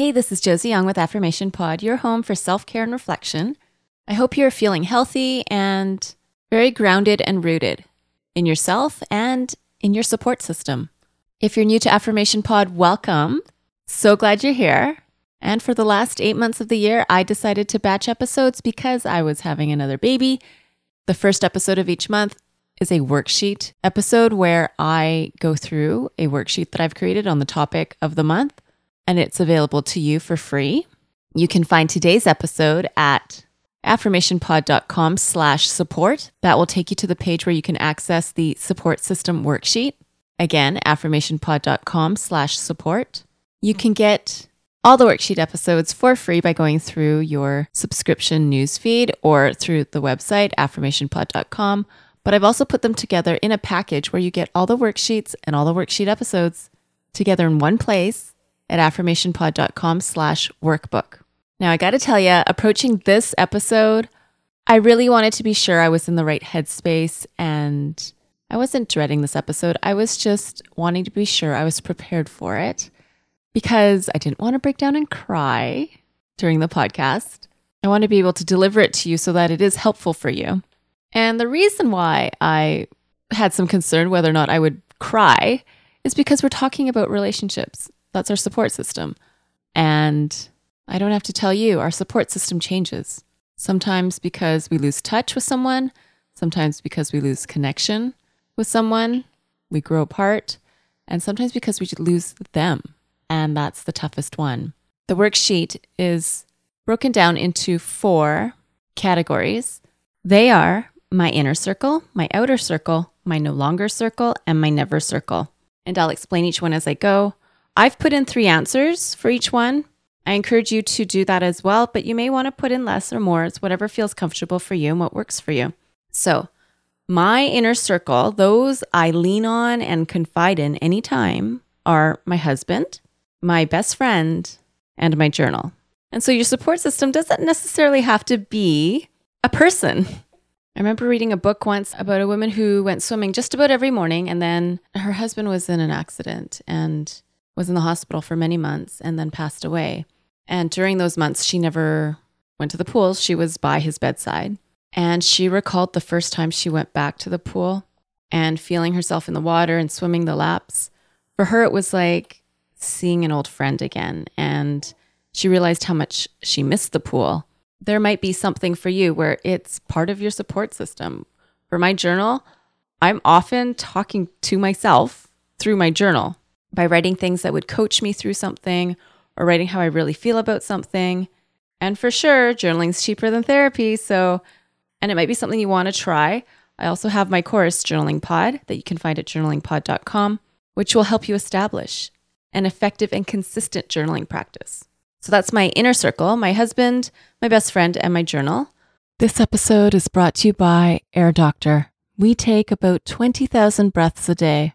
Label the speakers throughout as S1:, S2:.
S1: Hey, this is Josie Young with Affirmation Pod, your home for self care and reflection. I hope you're feeling healthy and very grounded and rooted in yourself and in your support system. If you're new to Affirmation Pod, welcome. So glad you're here. And for the last eight months of the year, I decided to batch episodes because I was having another baby. The first episode of each month is a worksheet episode where I go through a worksheet that I've created on the topic of the month and it's available to you for free. You can find today's episode at affirmationpod.com slash support. That will take you to the page where you can access the support system worksheet. Again, affirmationpod.com slash support. You can get all the worksheet episodes for free by going through your subscription newsfeed or through the website, affirmationpod.com. But I've also put them together in a package where you get all the worksheets and all the worksheet episodes together in one place at affirmationpod.com slash workbook. Now, I got to tell you, approaching this episode, I really wanted to be sure I was in the right headspace and I wasn't dreading this episode. I was just wanting to be sure I was prepared for it because I didn't want to break down and cry during the podcast. I want to be able to deliver it to you so that it is helpful for you. And the reason why I had some concern whether or not I would cry is because we're talking about relationships. That's our support system. And I don't have to tell you, our support system changes. Sometimes because we lose touch with someone, sometimes because we lose connection with someone, we grow apart, and sometimes because we lose them. And that's the toughest one. The worksheet is broken down into four categories. They are my inner circle, my outer circle, my no longer circle, and my never circle. And I'll explain each one as I go. I've put in three answers for each one. I encourage you to do that as well, but you may want to put in less or more. It's whatever feels comfortable for you and what works for you. So, my inner circle, those I lean on and confide in anytime, are my husband, my best friend, and my journal. And so, your support system doesn't necessarily have to be a person. I remember reading a book once about a woman who went swimming just about every morning, and then her husband was in an accident and was in the hospital for many months and then passed away. And during those months, she never went to the pool. She was by his bedside. And she recalled the first time she went back to the pool and feeling herself in the water and swimming the laps. For her, it was like seeing an old friend again. And she realized how much she missed the pool. There might be something for you where it's part of your support system. For my journal, I'm often talking to myself through my journal by writing things that would coach me through something or writing how I really feel about something. And for sure, journaling's cheaper than therapy. So, and it might be something you want to try. I also have my course, Journaling Pod, that you can find at journalingpod.com, which will help you establish an effective and consistent journaling practice. So that's my inner circle, my husband, my best friend, and my journal. This episode is brought to you by Air Doctor. We take about 20,000 breaths a day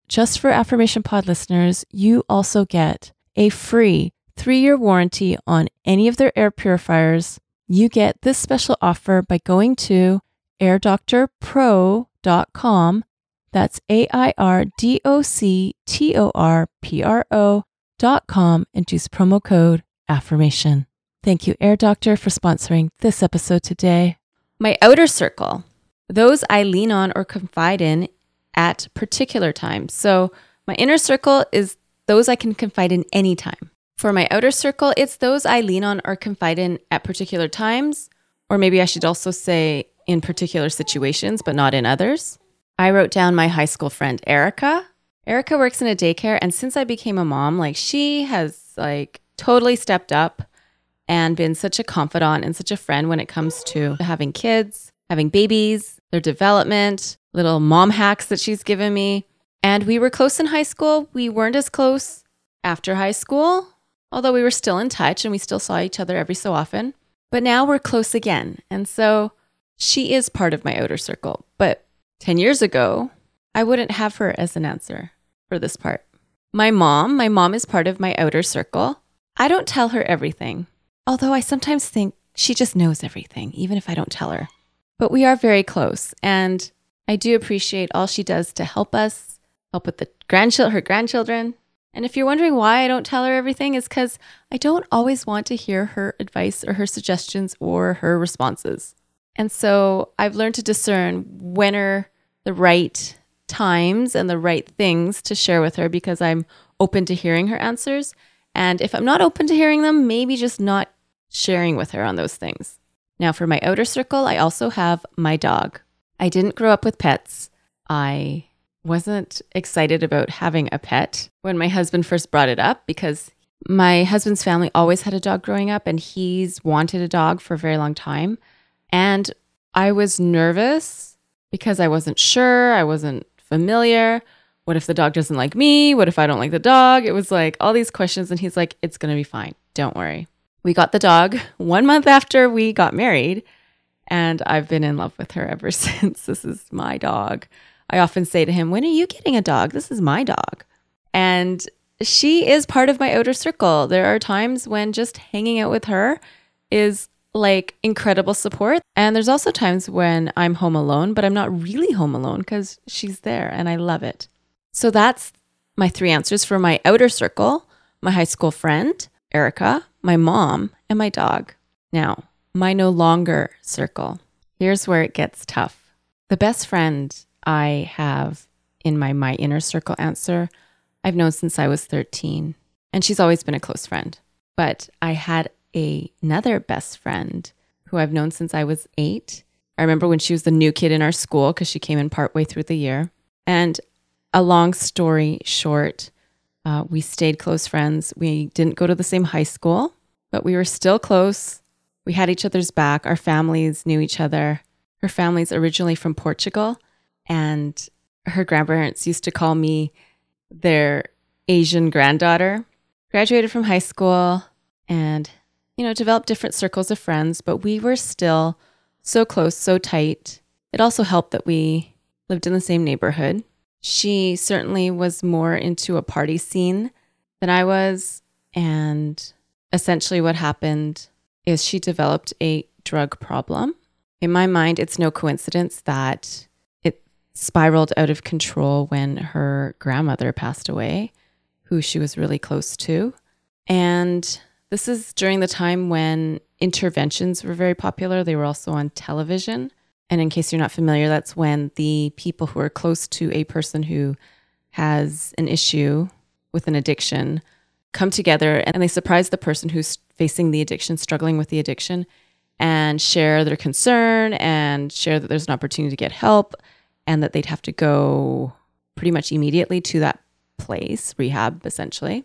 S1: just for Affirmation Pod listeners, you also get a free three year warranty on any of their air purifiers. You get this special offer by going to airdoctorpro.com. That's A I R D O C T O R P R O.com and use promo code affirmation. Thank you, Air Doctor, for sponsoring this episode today. My outer circle, those I lean on or confide in at particular times. So, my inner circle is those I can confide in anytime. For my outer circle, it's those I lean on or confide in at particular times, or maybe I should also say in particular situations, but not in others. I wrote down my high school friend, Erica. Erica works in a daycare, and since I became a mom, like she has like totally stepped up and been such a confidant and such a friend when it comes to having kids, having babies, their development, little mom hacks that she's given me. And we were close in high school. We weren't as close after high school, although we were still in touch and we still saw each other every so often. But now we're close again. And so she is part of my outer circle. But 10 years ago, I wouldn't have her as an answer for this part. My mom, my mom is part of my outer circle. I don't tell her everything, although I sometimes think she just knows everything, even if I don't tell her. But we are very close, and I do appreciate all she does to help us, help with the grandchild her grandchildren. And if you're wondering why I don't tell her everything, is because I don't always want to hear her advice or her suggestions or her responses. And so I've learned to discern when are the right times and the right things to share with her because I'm open to hearing her answers. And if I'm not open to hearing them, maybe just not sharing with her on those things. Now, for my outer circle, I also have my dog. I didn't grow up with pets. I wasn't excited about having a pet when my husband first brought it up because my husband's family always had a dog growing up and he's wanted a dog for a very long time. And I was nervous because I wasn't sure, I wasn't familiar. What if the dog doesn't like me? What if I don't like the dog? It was like all these questions. And he's like, it's going to be fine. Don't worry. We got the dog one month after we got married. And I've been in love with her ever since. This is my dog. I often say to him, When are you getting a dog? This is my dog. And she is part of my outer circle. There are times when just hanging out with her is like incredible support. And there's also times when I'm home alone, but I'm not really home alone because she's there and I love it. So that's my three answers for my outer circle my high school friend, Erica, my mom, and my dog. Now, my no longer circle. Here's where it gets tough. The best friend I have in my my inner circle answer, I've known since I was 13, and she's always been a close friend. But I had a, another best friend who I've known since I was eight. I remember when she was the new kid in our school because she came in partway through the year. And a long story short, uh, we stayed close friends. We didn't go to the same high school, but we were still close. We had each other's back. Our families knew each other. Her family's originally from Portugal, and her grandparents used to call me their Asian granddaughter. Graduated from high school and you know, developed different circles of friends, but we were still so close, so tight. It also helped that we lived in the same neighborhood. She certainly was more into a party scene than I was. And essentially, what happened is she developed a drug problem. In my mind, it's no coincidence that it spiraled out of control when her grandmother passed away, who she was really close to. And this is during the time when interventions were very popular. They were also on television. And in case you're not familiar, that's when the people who are close to a person who has an issue with an addiction come together and they surprise the person who's facing the addiction, struggling with the addiction, and share their concern and share that there's an opportunity to get help and that they'd have to go pretty much immediately to that place, rehab essentially.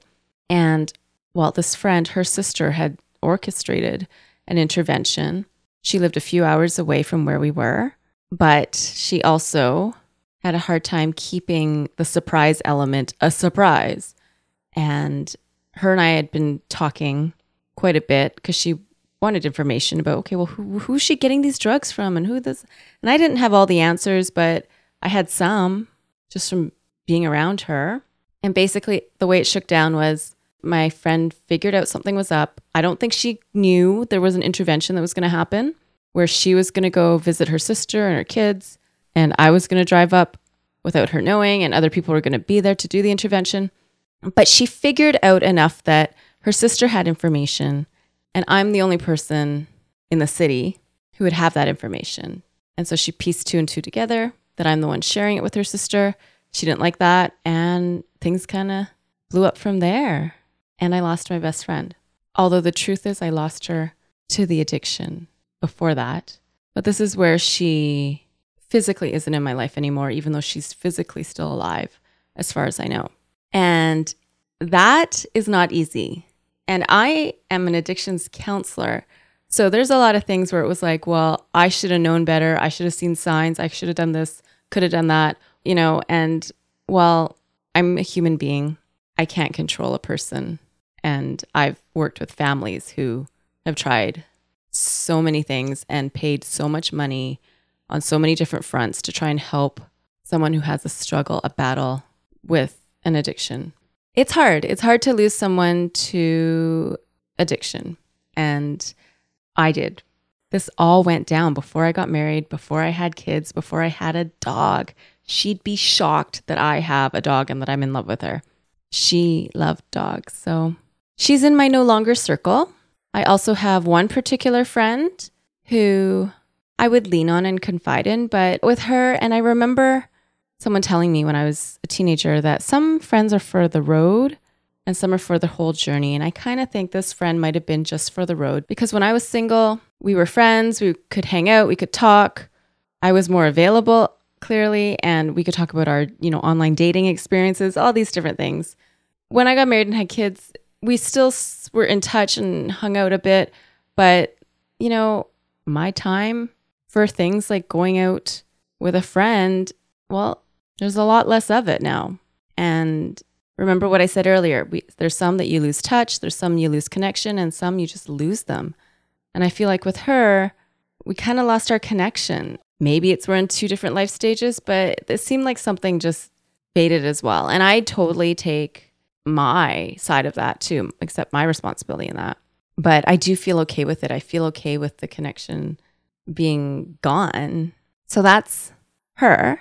S1: And well, this friend, her sister had orchestrated an intervention. She lived a few hours away from where we were, but she also had a hard time keeping the surprise element a surprise. And her and I had been talking quite a bit because she wanted information about okay, well, who, who's she getting these drugs from, and who this? And I didn't have all the answers, but I had some just from being around her. And basically, the way it shook down was my friend figured out something was up. I don't think she knew there was an intervention that was going to happen where she was going to go visit her sister and her kids, and I was going to drive up without her knowing, and other people were going to be there to do the intervention. But she figured out enough that her sister had information, and I'm the only person in the city who would have that information. And so she pieced two and two together that I'm the one sharing it with her sister. She didn't like that, and things kind of blew up from there. And I lost my best friend. Although the truth is, I lost her to the addiction before that. But this is where she physically isn't in my life anymore, even though she's physically still alive, as far as I know. And that is not easy. And I am an addictions counselor. So there's a lot of things where it was like, well, I should have known better. I should have seen signs. I should have done this, could have done that, you know. And well, I'm a human being. I can't control a person. And I've worked with families who have tried so many things and paid so much money on so many different fronts to try and help someone who has a struggle, a battle with an addiction. It's hard. It's hard to lose someone to addiction. And I did. This all went down before I got married, before I had kids, before I had a dog. She'd be shocked that I have a dog and that I'm in love with her. She loved dogs. So she's in my no longer circle. I also have one particular friend who I would lean on and confide in, but with her, and I remember someone telling me when I was a teenager that some friends are for the road and some are for the whole journey. And I kind of think this friend might have been just for the road because when I was single, we were friends, we could hang out, we could talk. I was more available clearly and we could talk about our, you know, online dating experiences, all these different things. When I got married and had kids, we still were in touch and hung out a bit, but you know, my time for things like going out with a friend, well, there's a lot less of it now. And remember what I said earlier we, there's some that you lose touch, there's some you lose connection, and some you just lose them. And I feel like with her, we kind of lost our connection. Maybe it's we're in two different life stages, but it seemed like something just faded as well. And I totally take my side of that too, accept my responsibility in that. But I do feel okay with it. I feel okay with the connection being gone. So that's her.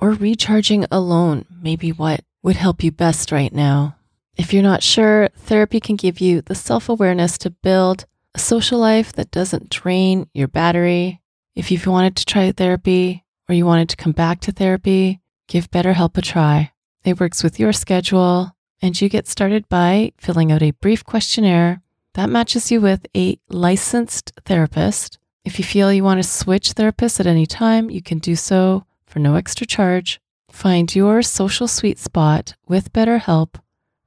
S2: or recharging alone may be what would help you best right now. If you're not sure, therapy can give you the self awareness to build a social life that doesn't drain your battery. If you've wanted to try therapy or you wanted to come back to therapy, give BetterHelp a try. It works with your schedule, and you get started by filling out a brief questionnaire that matches you with a licensed therapist. If you feel you want to switch therapists at any time, you can do so for no extra charge. Find your social sweet spot with BetterHelp.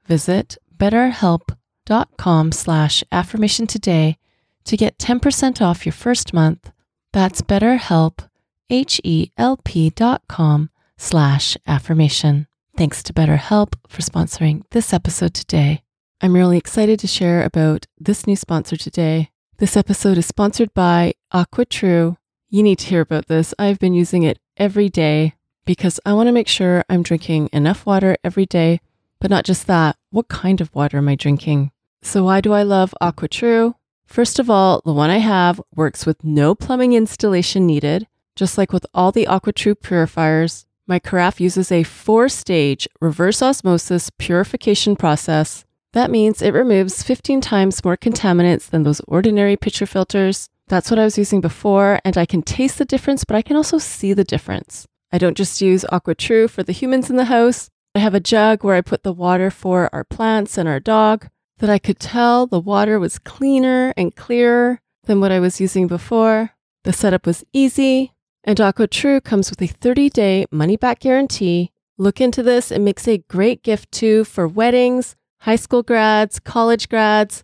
S2: Visit betterhelp.com slash affirmation today to get 10% off your first month. That's betterhelp, H-E-L-P dot com slash affirmation. Thanks to BetterHelp for sponsoring this episode today. I'm really excited to share about this new sponsor today. This episode is sponsored by AquaTru. You need to hear about this. I've been using it every day because I want to make sure I'm drinking enough water every day. But not just that, what kind of water am I drinking? So, why do I love AquaTru? First of all, the one I have works with no plumbing installation needed. Just like with all the AquaTru purifiers, my carafe uses a four stage reverse osmosis purification process That means it removes 15 times more contaminants than those ordinary pitcher filters. That's what I was using before, and I can taste the difference, but I can also see the difference. I don't just use AquaTru for the humans in the house. I have a jug where I put the water for our plants and our dog that I could tell the water was cleaner and clearer than what I was using before. The setup was easy, and AquaTru comes with a 30 day money back guarantee. Look into this, it makes a great gift too for weddings, high school grads, college grads,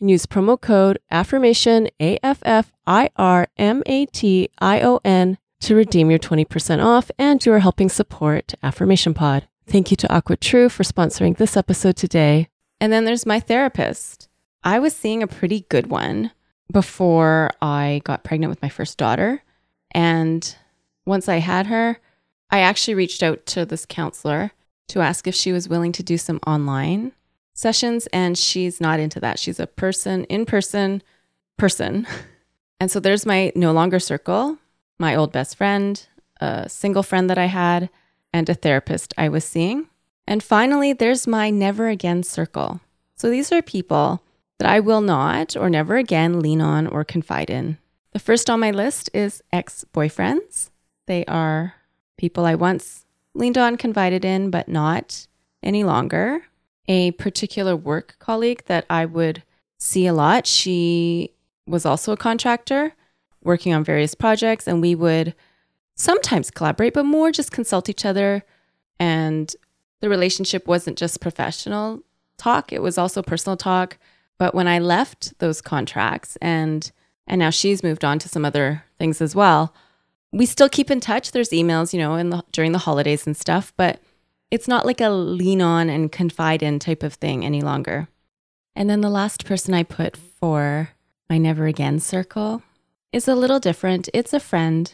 S2: and use promo code affirmation A F F I R M A T I O N to redeem your 20% off and you are helping support Affirmation Pod. Thank you to AquaTru for sponsoring this episode today.
S1: And then there's my therapist. I was seeing a pretty good one before I got pregnant with my first daughter. And once I had her, I actually reached out to this counselor to ask if she was willing to do some online sessions. And she's not into that. She's a person, in person person. And so there's my no longer circle, my old best friend, a single friend that I had, and a therapist I was seeing. And finally, there's my never again circle. So these are people that I will not or never again lean on or confide in. The first on my list is ex boyfriends. They are people I once leaned on, confided in, but not any longer. A particular work colleague that I would see a lot. She was also a contractor working on various projects, and we would sometimes collaborate, but more just consult each other. And the relationship wasn't just professional talk, it was also personal talk. But when I left those contracts and and now she's moved on to some other things as well, we still keep in touch. There's emails, you know, in the, during the holidays and stuff, but it's not like a lean on and confide in type of thing any longer. And then the last person I put for my never again circle is a little different. It's a friend,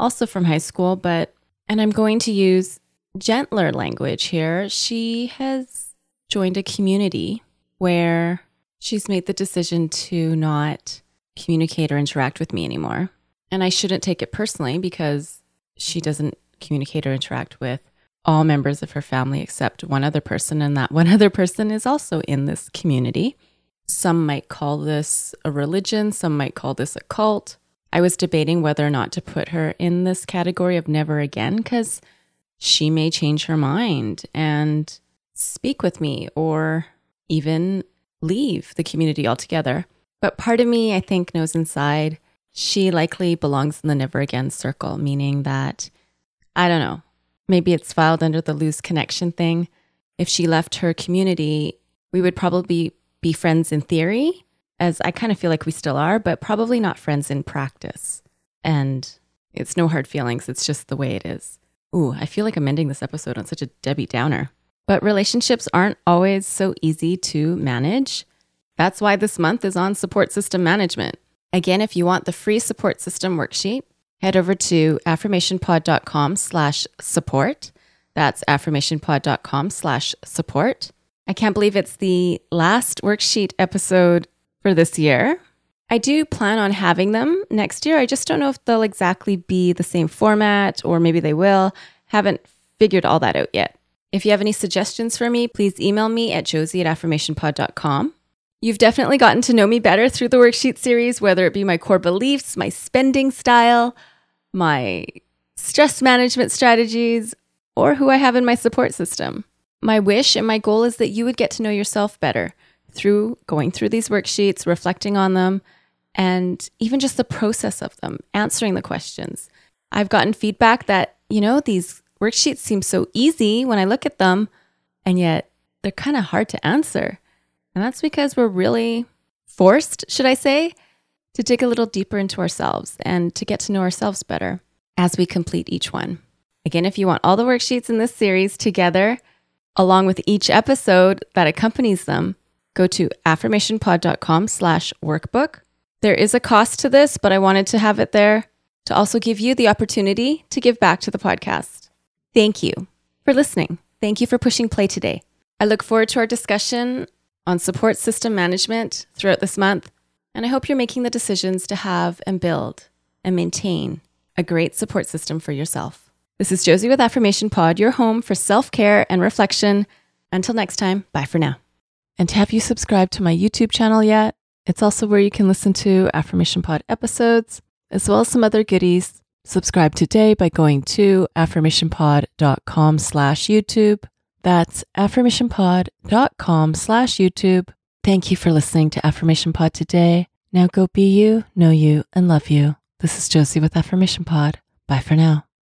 S1: also from high school, but, and I'm going to use gentler language here. She has joined a community where she's made the decision to not communicate or interact with me anymore. And I shouldn't take it personally because she doesn't communicate or interact with all members of her family except one other person, and that one other person is also in this community. Some might call this a religion, some might call this a cult. I was debating whether or not to put her in this category of never again because she may change her mind and speak with me or even leave the community altogether. But part of me, I think, knows inside she likely belongs in the never again circle, meaning that, I don't know, maybe it's filed under the loose connection thing. If she left her community, we would probably be friends in theory, as I kind of feel like we still are, but probably not friends in practice. And it's no hard feelings, it's just the way it is. Ooh, I feel like I'm ending this episode on such a Debbie Downer. But relationships aren't always so easy to manage. That's why this month is on support system management. Again, if you want the free support system worksheet, head over to affirmationpod.com slash support. That's affirmationpod.com slash support. I can't believe it's the last worksheet episode for this year. I do plan on having them next year. I just don't know if they'll exactly be the same format or maybe they will. Haven't figured all that out yet. If you have any suggestions for me, please email me at josie at affirmationpod.com. You've definitely gotten to know me better through the worksheet series, whether it be my core beliefs, my spending style, my stress management strategies, or who I have in my support system. My wish and my goal is that you would get to know yourself better through going through these worksheets, reflecting on them, and even just the process of them, answering the questions. I've gotten feedback that, you know, these worksheets seem so easy when I look at them, and yet they're kind of hard to answer. And that's because we're really forced, should I say, to dig a little deeper into ourselves and to get to know ourselves better as we complete each one. Again, if you want all the worksheets in this series together, along with each episode that accompanies them, go to affirmationpod.com slash workbook. There is a cost to this, but I wanted to have it there to also give you the opportunity to give back to the podcast. Thank you for listening. Thank you for pushing play today. I look forward to our discussion on support system management throughout this month, and I hope you're making the decisions to have and build and maintain a great support system for yourself. This is Josie with Affirmation Pod, your home for self care and reflection. Until next time, bye for now.
S2: And have you subscribed to my YouTube channel yet? It's also where you can listen to Affirmation Pod episodes, as well as some other goodies. Subscribe today by going to affirmationpod.com slash YouTube. That's affirmationpod.com slash YouTube. Thank you for listening to Affirmation Pod today. Now go be you, know you, and love you. This is Josie with Affirmation Pod. Bye for now.